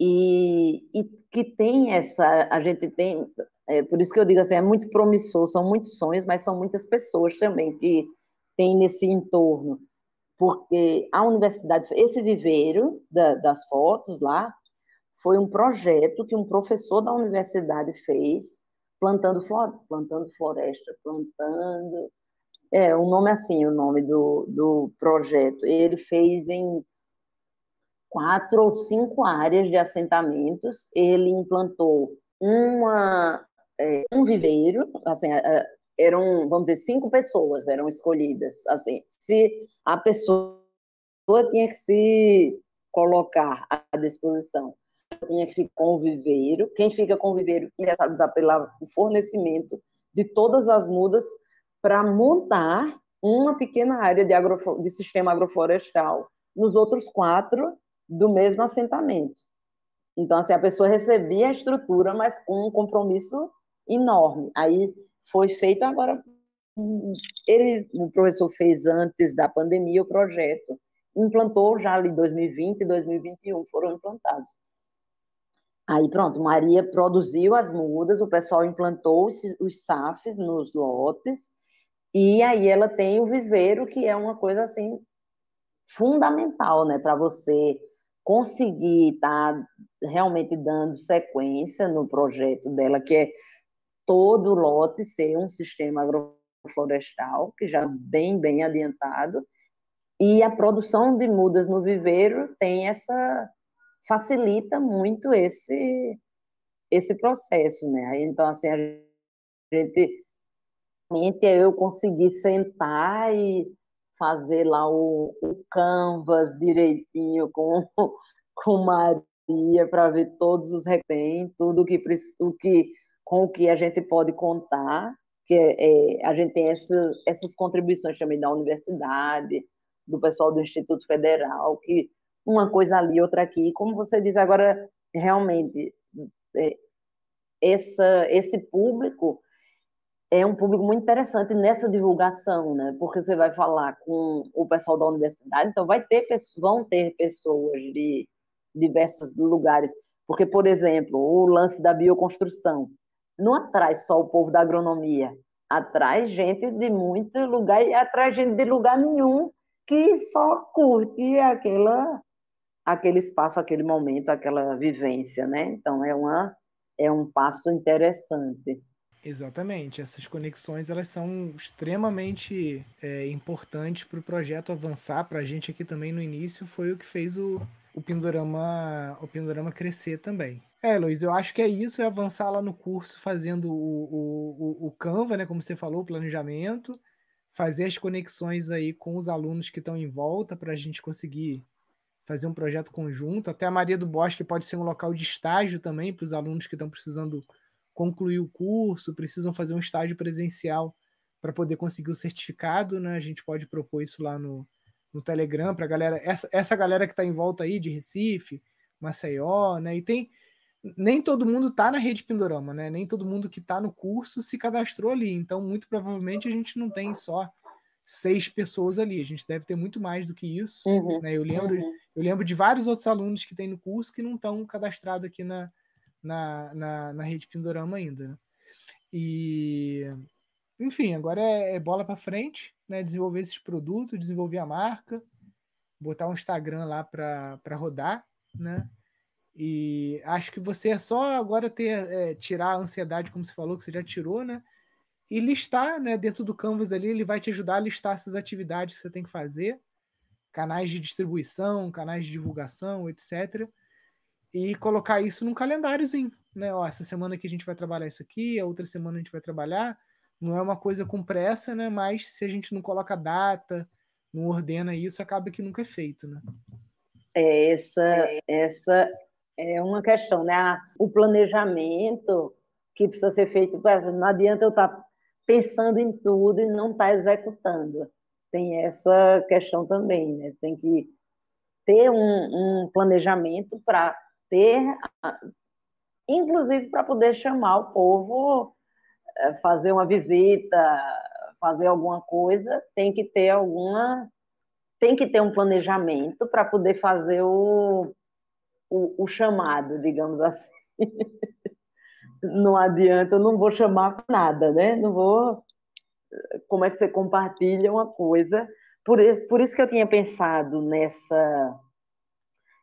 e, e que tem essa, a gente tem, é, por isso que eu digo assim, é muito promissor, são muitos sonhos, mas são muitas pessoas também que tem nesse entorno, porque a universidade, esse viveiro da, das fotos lá, foi um projeto que um professor da universidade fez, plantando, flor, plantando floresta, plantando, é, o nome é assim, o nome do, do projeto, ele fez em quatro ou cinco áreas de assentamentos. Ele implantou uma, é, um viveiro, assim, é, eram, vamos dizer, cinco pessoas eram escolhidas. Assim, se a pessoa tinha que se colocar à disposição, tinha que ficar com o viveiro. Quem fica com o viveiro ia responsabilizar pelo fornecimento de todas as mudas para montar uma pequena área de, agro, de sistema agroflorestal nos outros quatro do mesmo assentamento. Então, assim, a pessoa recebia a estrutura, mas com um compromisso enorme. Aí foi feito agora. Ele, o professor fez antes da pandemia o projeto, implantou já ali 2020 e 2021 foram implantados. Aí pronto, Maria produziu as mudas, o pessoal implantou os, SAFs nos lotes, e aí ela tem o viveiro, que é uma coisa assim fundamental, né, para você conseguir estar tá realmente dando sequência no projeto dela, que é todo lote ser um sistema agroflorestal, que já bem, bem adiantado, e a produção de mudas no viveiro tem essa facilita muito esse esse processo, né? Então assim a gente eu consegui sentar e fazer lá o, o canvas direitinho com, com Maria para ver todos os requerim, tudo que, o que com o que a gente pode contar, que é, é, a gente tem essa, essas contribuições também da universidade, do pessoal do Instituto Federal, que uma coisa ali, outra aqui, como você diz agora, realmente, é, essa, esse público é um público muito interessante nessa divulgação, né? Porque você vai falar com o pessoal da universidade, então vai ter vão ter pessoas de diversos lugares, porque por exemplo, o lance da bioconstrução não atrai só o povo da agronomia, atrai gente de muito lugar e atrai gente de lugar nenhum que só curte aquela aquele espaço, aquele momento, aquela vivência, né? Então é uma é um passo interessante. Exatamente, essas conexões elas são extremamente é, importantes para o projeto avançar. Para a gente aqui também no início foi o que fez o, o Pindorama o Pindorama crescer também. É, Luiz, eu acho que é isso, é avançar lá no curso fazendo o, o, o Canva, né, como você falou, o planejamento, fazer as conexões aí com os alunos que estão em volta para a gente conseguir fazer um projeto conjunto. Até a Maria do Bosque pode ser um local de estágio também para os alunos que estão precisando concluir o curso, precisam fazer um estágio presencial para poder conseguir o certificado, né? A gente pode propor isso lá no, no Telegram para galera, essa, essa galera que está em volta aí de Recife, Maceió, né? E tem nem todo mundo está na rede Pindorama, né? Nem todo mundo que está no curso se cadastrou ali. Então, muito provavelmente a gente não tem só seis pessoas ali. A gente deve ter muito mais do que isso. Uhum, né? Eu lembro, uhum. eu lembro de vários outros alunos que tem no curso que não estão cadastrados aqui na, na, na, na rede Pindorama ainda. Né? E, enfim, agora é, é bola para frente, né? Desenvolver esses produtos, desenvolver a marca, botar um Instagram lá para rodar, né? E acho que você é só agora ter é, tirar a ansiedade, como você falou, que você já tirou, né? E listar, né? Dentro do Canvas ali, ele vai te ajudar a listar essas atividades que você tem que fazer, canais de distribuição, canais de divulgação, etc e colocar isso num calendáriozinho, né? Ó, essa semana aqui a gente vai trabalhar isso aqui, a outra semana a gente vai trabalhar. Não é uma coisa com pressa, né? Mas se a gente não coloca data, não ordena isso, acaba que nunca é feito, né? é essa, essa é uma questão, né? O planejamento que precisa ser feito, não adianta eu estar tá pensando em tudo e não estar tá executando. Tem essa questão também, né? Você tem que ter um, um planejamento para ter, inclusive para poder chamar o povo, eh, fazer uma visita, fazer alguma coisa, tem que ter alguma, tem que ter um planejamento para poder fazer o, o, o chamado, digamos assim. não adianta, eu não vou chamar nada, né? Não vou. Como é que você compartilha uma coisa? Por, por isso que eu tinha pensado nessa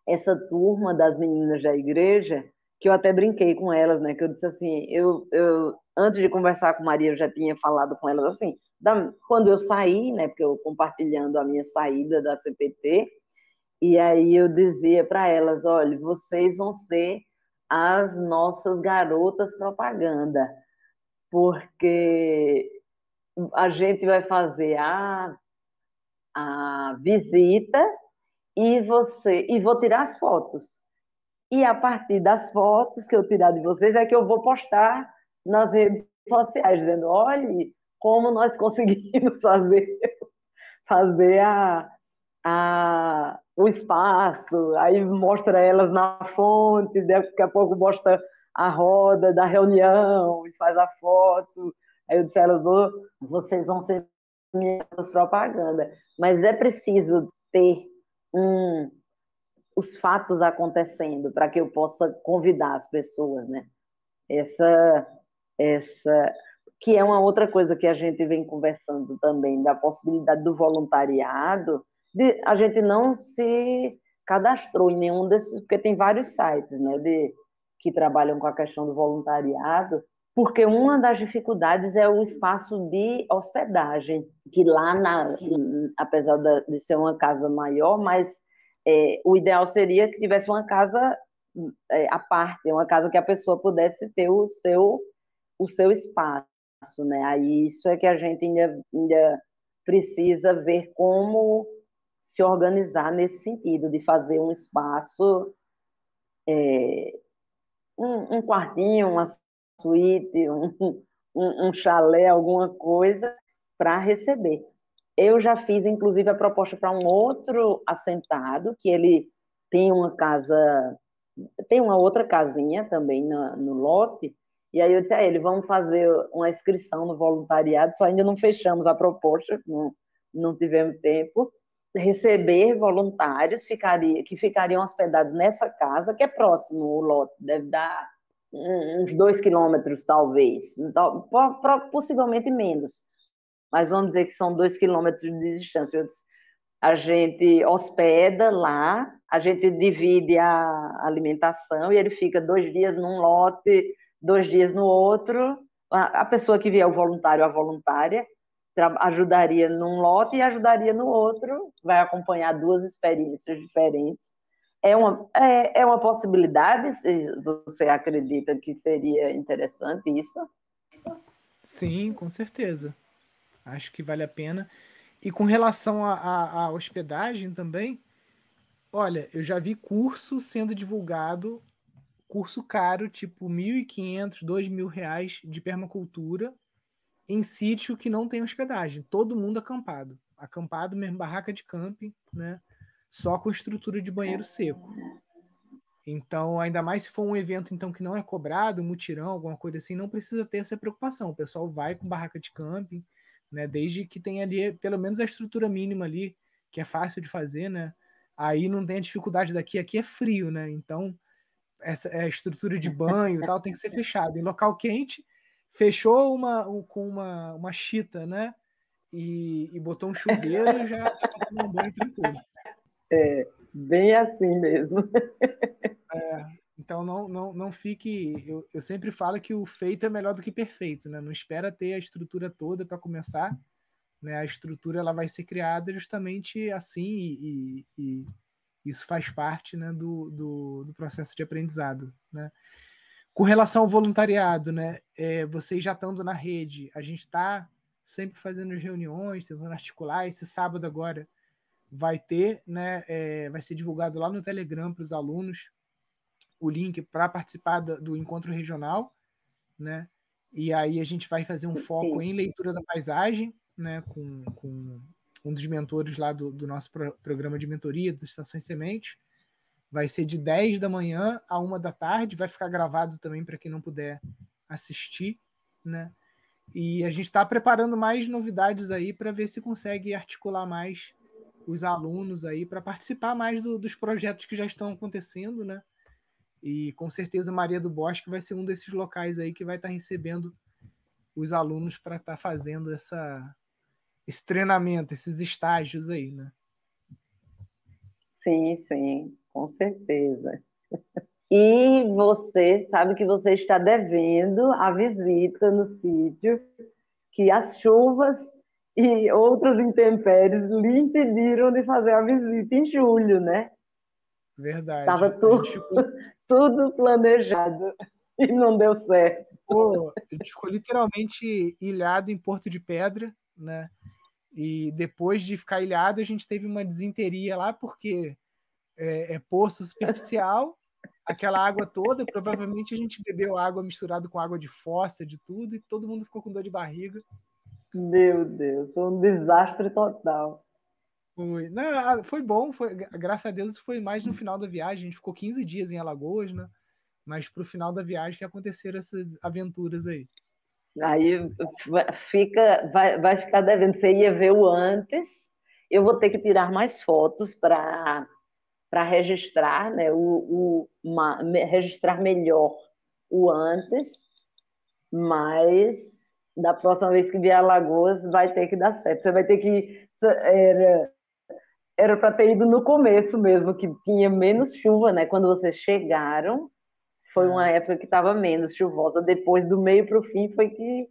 essa turma das meninas da igreja, que eu até brinquei com elas, né? Que eu disse assim, eu, eu antes de conversar com Maria, eu já tinha falado com elas assim, da, quando eu saí, né? Porque eu compartilhando a minha saída da CPT, e aí eu dizia para elas, olha, vocês vão ser as nossas garotas propaganda, porque a gente vai fazer a, a visita e você e vou tirar as fotos. E a partir das fotos que eu tirar de vocês é que eu vou postar nas redes sociais, dizendo, olhe como nós conseguimos fazer fazer a, a, o espaço, aí mostra elas na fonte, daqui a pouco mostra a roda da reunião e faz a foto. Aí eu disse a elas, vocês vão ser minhas propaganda, mas é preciso ter um, os fatos acontecendo para que eu possa convidar as pessoas, né? Essa, essa, que é uma outra coisa que a gente vem conversando também da possibilidade do voluntariado, de, a gente não se cadastrou em nenhum desses, porque tem vários sites, né, de, que trabalham com a questão do voluntariado, porque uma das dificuldades é o espaço de hospedagem, que lá, na, apesar de ser uma casa maior, mas é, o ideal seria que tivesse uma casa é, à parte, uma casa que a pessoa pudesse ter o seu, o seu espaço, né? Aí isso é que a gente ainda, ainda precisa ver como se organizar nesse sentido, de fazer um espaço, é, um, um quartinho, uma suíte, um, um, um chalé, alguma coisa para receber. Eu já fiz, inclusive, a proposta para um outro assentado, que ele tem uma casa, tem uma outra casinha também no, lote, e aí eu disse a ele, vamos fazer uma inscrição no voluntariado, só ainda não fechamos a proposta, não, não tivemos tempo, receber voluntários ficaria, que ficariam hospedados nessa casa, que é próximo o lote, deve dar uns dois quilômetros, talvez, então, possivelmente menos, mas vamos dizer que são dois quilômetros de distância. A gente hospeda lá, a gente divide a alimentação e ele fica dois dias num lote, dois dias no outro. A pessoa que vier, o voluntário, a voluntária, ajudaria num lote e ajudaria no outro, vai acompanhar duas experiências diferentes é uma, é, é uma possibilidade? Você acredita que seria interessante isso? Sim, com certeza. Acho que vale a pena. E com relação à hospedagem também, olha, eu já vi curso sendo divulgado, curso caro, tipo R$ 1.500, 2.000 reais de permacultura, em sítio que não tem hospedagem. Todo mundo acampado. Acampado mesmo, barraca de camping, né? só com estrutura de banheiro seco. Então, ainda mais se for um evento então que não é cobrado, mutirão, alguma coisa assim, não precisa ter essa preocupação. O pessoal vai com barraca de camping, né? Desde que tenha ali pelo menos a estrutura mínima ali, que é fácil de fazer, né? Aí não tem a dificuldade daqui, aqui é frio, né? Então, essa é estrutura de banho e tal tem que ser fechado. Em local quente, fechou uma com uma, uma chita, né? E, e botou um chuveiro, já, já tá um banho tranquilo. É, bem assim mesmo. É, então não, não, não fique. Eu, eu sempre falo que o feito é melhor do que perfeito, né? Não espera ter a estrutura toda para começar. Né? A estrutura ela vai ser criada justamente assim e, e, e isso faz parte né, do, do, do, processo de aprendizado. Né? Com relação ao voluntariado, né, é, vocês já estando na rede, a gente está sempre fazendo reuniões, tentando articular. Esse sábado agora vai ter, né, é, vai ser divulgado lá no Telegram para os alunos o link para participar do, do, encontro regional, né? E aí a gente vai fazer um foco Sim. em leitura da paisagem, né, com, com um dos mentores lá do, do nosso pro, programa de mentoria das Estações Semente. Vai ser de 10 da manhã a 1 da tarde, vai ficar gravado também para quem não puder assistir, né? E a gente está preparando mais novidades aí para ver se consegue articular mais os alunos aí para participar mais do, dos projetos que já estão acontecendo, né? E com certeza Maria do Bosque vai ser um desses locais aí que vai estar tá recebendo os alunos para estar tá fazendo essa, esse treinamento, esses estágios aí, né? Sim, sim, com certeza. E você sabe que você está devendo a visita no sítio, que as chuvas e outras intempéries lhe impediram de fazer a visita em julho, né? Verdade. Estava tudo, tudo planejado e não deu certo. Pô, a gente ficou literalmente ilhado em Porto de Pedra, né? E depois de ficar ilhado, a gente teve uma desinteria lá, porque é, é poço superficial, aquela água toda. Provavelmente a gente bebeu água misturada com água de fossa, de tudo, e todo mundo ficou com dor de barriga. Meu Deus, foi um desastre total. Foi, não, foi bom, foi, graças a Deus foi mais no final da viagem. A gente ficou 15 dias em Alagoas, né? Mas pro final da viagem que aconteceram essas aventuras aí. Aí fica, vai, vai ficar devendo. Você ia ver o antes. Eu vou ter que tirar mais fotos para para registrar, né? O, o uma, registrar melhor o antes, mas da próxima vez que vier a Lagoas vai ter que dar certo. Você vai ter que era era para ter ido no começo mesmo, que tinha menos chuva, né? Quando vocês chegaram, foi uma é. época que estava menos chuvosa. Depois do meio para o fim foi que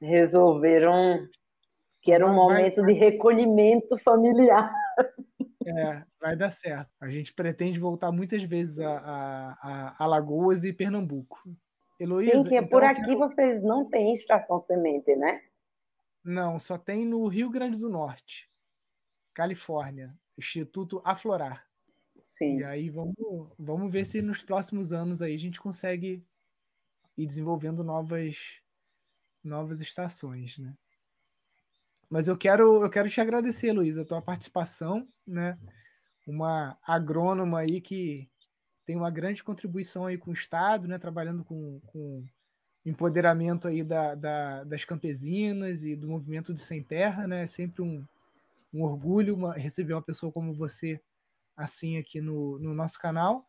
resolveram que era um momento de recolhimento familiar. É, vai dar certo. A gente pretende voltar muitas vezes a, a, a Alagoas e Pernambuco. Heloísa, Sim, que então, por aqui quero... vocês não têm estação semente, né? Não, só tem no Rio Grande do Norte, Califórnia, Instituto Aflorar. Sim. E aí vamos, vamos ver se nos próximos anos aí a gente consegue ir desenvolvendo novas novas estações, né? Mas eu quero eu quero te agradecer, Luiz, a tua participação, né? Uma agrônoma aí que tem uma grande contribuição aí com o Estado, né? Trabalhando com, com empoderamento aí da, da, das campesinas e do movimento do Sem Terra, né? É sempre um, um orgulho uma, receber uma pessoa como você assim aqui no, no nosso canal.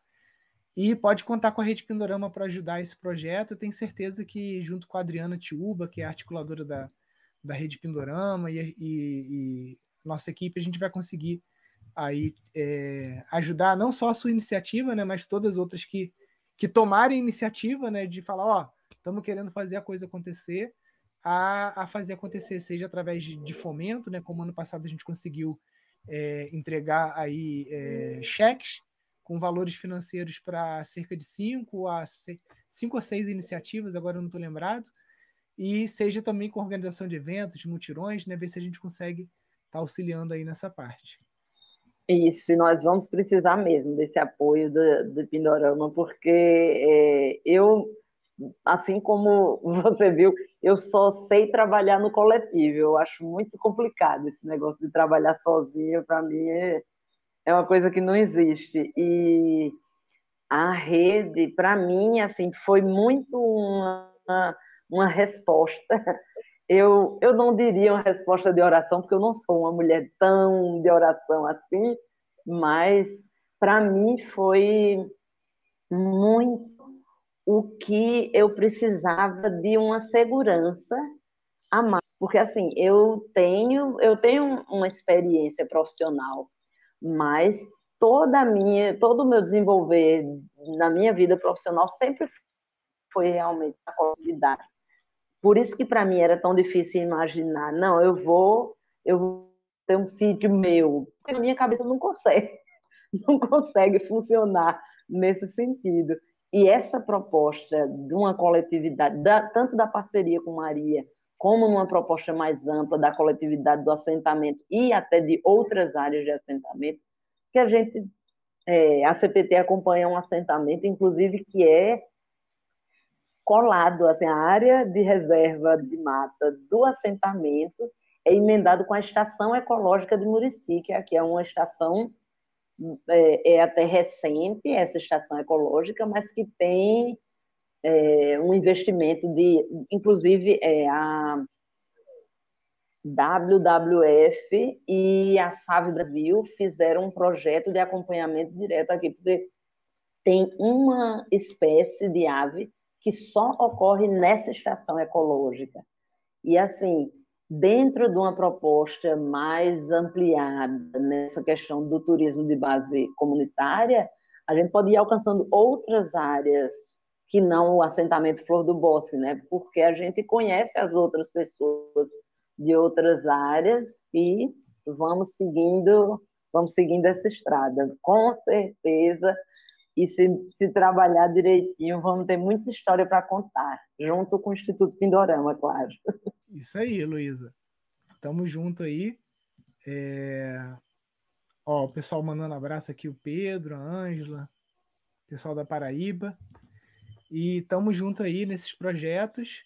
E pode contar com a Rede Pindorama para ajudar esse projeto. Eu tenho certeza que, junto com a Adriana Tiuba, que é articuladora da, da Rede Pindorama, e, e, e nossa equipe, a gente vai conseguir aí é, ajudar não só a sua iniciativa, né, mas todas as outras que, que tomarem iniciativa né, de falar, ó, estamos querendo fazer a coisa acontecer, a, a fazer acontecer, seja através de, de fomento, né, como ano passado a gente conseguiu é, entregar aí é, cheques com valores financeiros para cerca de cinco a cinco a seis iniciativas, agora eu não estou lembrado, e seja também com organização de eventos, de mutirões, né, ver se a gente consegue estar tá auxiliando aí nessa parte. Isso, e nós vamos precisar mesmo desse apoio do, do Pindorama, porque é, eu, assim como você viu, eu só sei trabalhar no coletivo. Eu acho muito complicado esse negócio de trabalhar sozinho. Para mim é, é uma coisa que não existe. E a rede, para mim, assim, foi muito uma, uma resposta. Eu, eu não diria uma resposta de oração, porque eu não sou uma mulher tão de oração assim, mas para mim foi muito o que eu precisava de uma segurança a mais, porque assim, eu tenho, eu tenho uma experiência profissional, mas toda minha, todo o meu desenvolver na minha vida profissional sempre foi realmente a qualidade. Por isso que para mim era tão difícil imaginar, não, eu vou, eu vou ter um sítio meu, porque a minha cabeça não consegue, não consegue funcionar nesse sentido. E essa proposta de uma coletividade, da, tanto da parceria com Maria, como numa proposta mais ampla da coletividade do assentamento e até de outras áreas de assentamento, que a gente, é, a CPT acompanha um assentamento, inclusive, que é colado, assim, a área de reserva de mata do assentamento é emendado com a estação ecológica de Murici, que aqui é uma estação é, é até recente, essa estação ecológica, mas que tem é, um investimento de, inclusive, é, a WWF e a SAV Brasil fizeram um projeto de acompanhamento direto aqui, porque tem uma espécie de ave que só ocorre nessa estação ecológica. E, assim, dentro de uma proposta mais ampliada nessa questão do turismo de base comunitária, a gente pode ir alcançando outras áreas que não o assentamento Flor do Bosque, né? Porque a gente conhece as outras pessoas de outras áreas e vamos seguindo, vamos seguindo essa estrada. Com certeza e se, se trabalhar direitinho, vamos ter muita história para contar, junto com o Instituto Pindorama, claro. Isso aí, Luísa. Tamo junto aí. É... Ó, o pessoal mandando abraço aqui, o Pedro, a Ângela, pessoal da Paraíba. E tamo junto aí nesses projetos.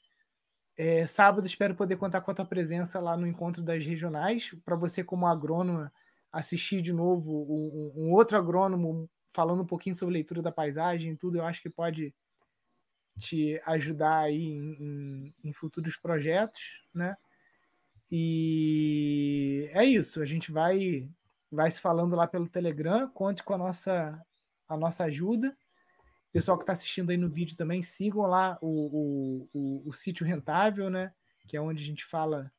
É, sábado espero poder contar com a tua presença lá no encontro das regionais, para você, como agrônoma, assistir de novo um, um outro agrônomo falando um pouquinho sobre leitura da paisagem tudo, eu acho que pode te ajudar aí em, em, em, futuros projetos, né? E é isso, a gente vai vai se falando lá pelo Telegram, conte com a nossa a nossa ajuda. Pessoal que está assistindo aí no vídeo também, sigam lá o, o, o, o sítio rentável, né? Que é onde a gente fala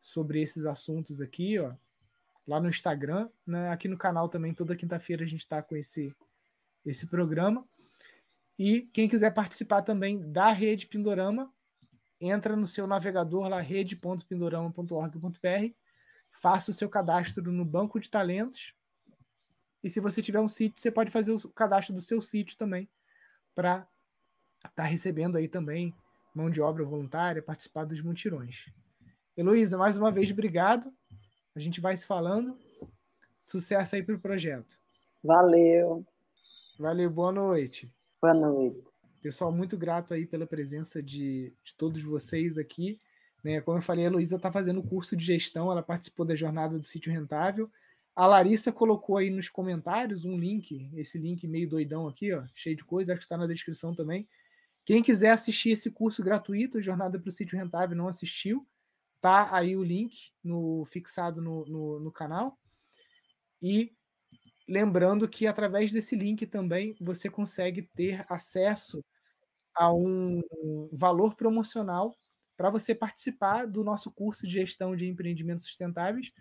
sobre esses assuntos aqui, ó lá no Instagram, né? Aqui no canal também, toda quinta-feira a gente está com esse, esse programa. E quem quiser participar também da Rede Pindorama, entra no seu navegador lá, rede.pindorama.org.br, faça o seu cadastro no banco de talentos. E se você tiver um sítio, você pode fazer o cadastro do seu sítio também, para estar tá recebendo aí também mão de obra voluntária, participar dos mutirões. Heloísa, mais uma vez, obrigado. A gente vai se falando. Sucesso aí para o projeto. Valeu. Valeu, boa noite. Boa noite. Pessoal, muito grato aí pela presença de, de todos vocês aqui. Né? Como eu falei, a Heloísa está fazendo o curso de gestão, ela participou da jornada do sítio rentável. A Larissa colocou aí nos comentários um link, esse link meio doidão aqui, ó, cheio de coisa, acho que está na descrição também. Quem quiser assistir esse curso gratuito, Jornada para o Sítio Rentável, não assistiu, Tá aí o link no, fixado no, no, no canal. E lembrando que através desse link também você consegue ter acesso a um valor promocional para você participar do nosso curso de gestão de empreendimentos sustentáveis,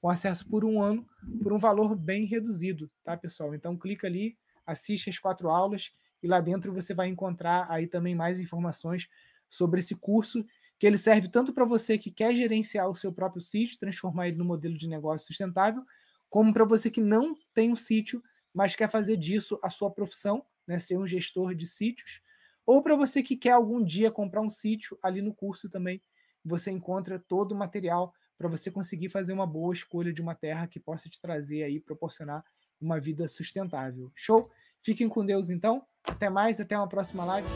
com acesso por um ano, por um valor bem reduzido, tá, pessoal? Então clica ali, assiste as quatro aulas e lá dentro você vai encontrar aí também mais informações sobre esse curso que ele serve tanto para você que quer gerenciar o seu próprio sítio, transformar ele no modelo de negócio sustentável, como para você que não tem um sítio, mas quer fazer disso a sua profissão, né, ser um gestor de sítios, ou para você que quer algum dia comprar um sítio, ali no curso também você encontra todo o material para você conseguir fazer uma boa escolha de uma terra que possa te trazer aí, proporcionar uma vida sustentável. Show? Fiquem com Deus então. Até mais, até uma próxima live.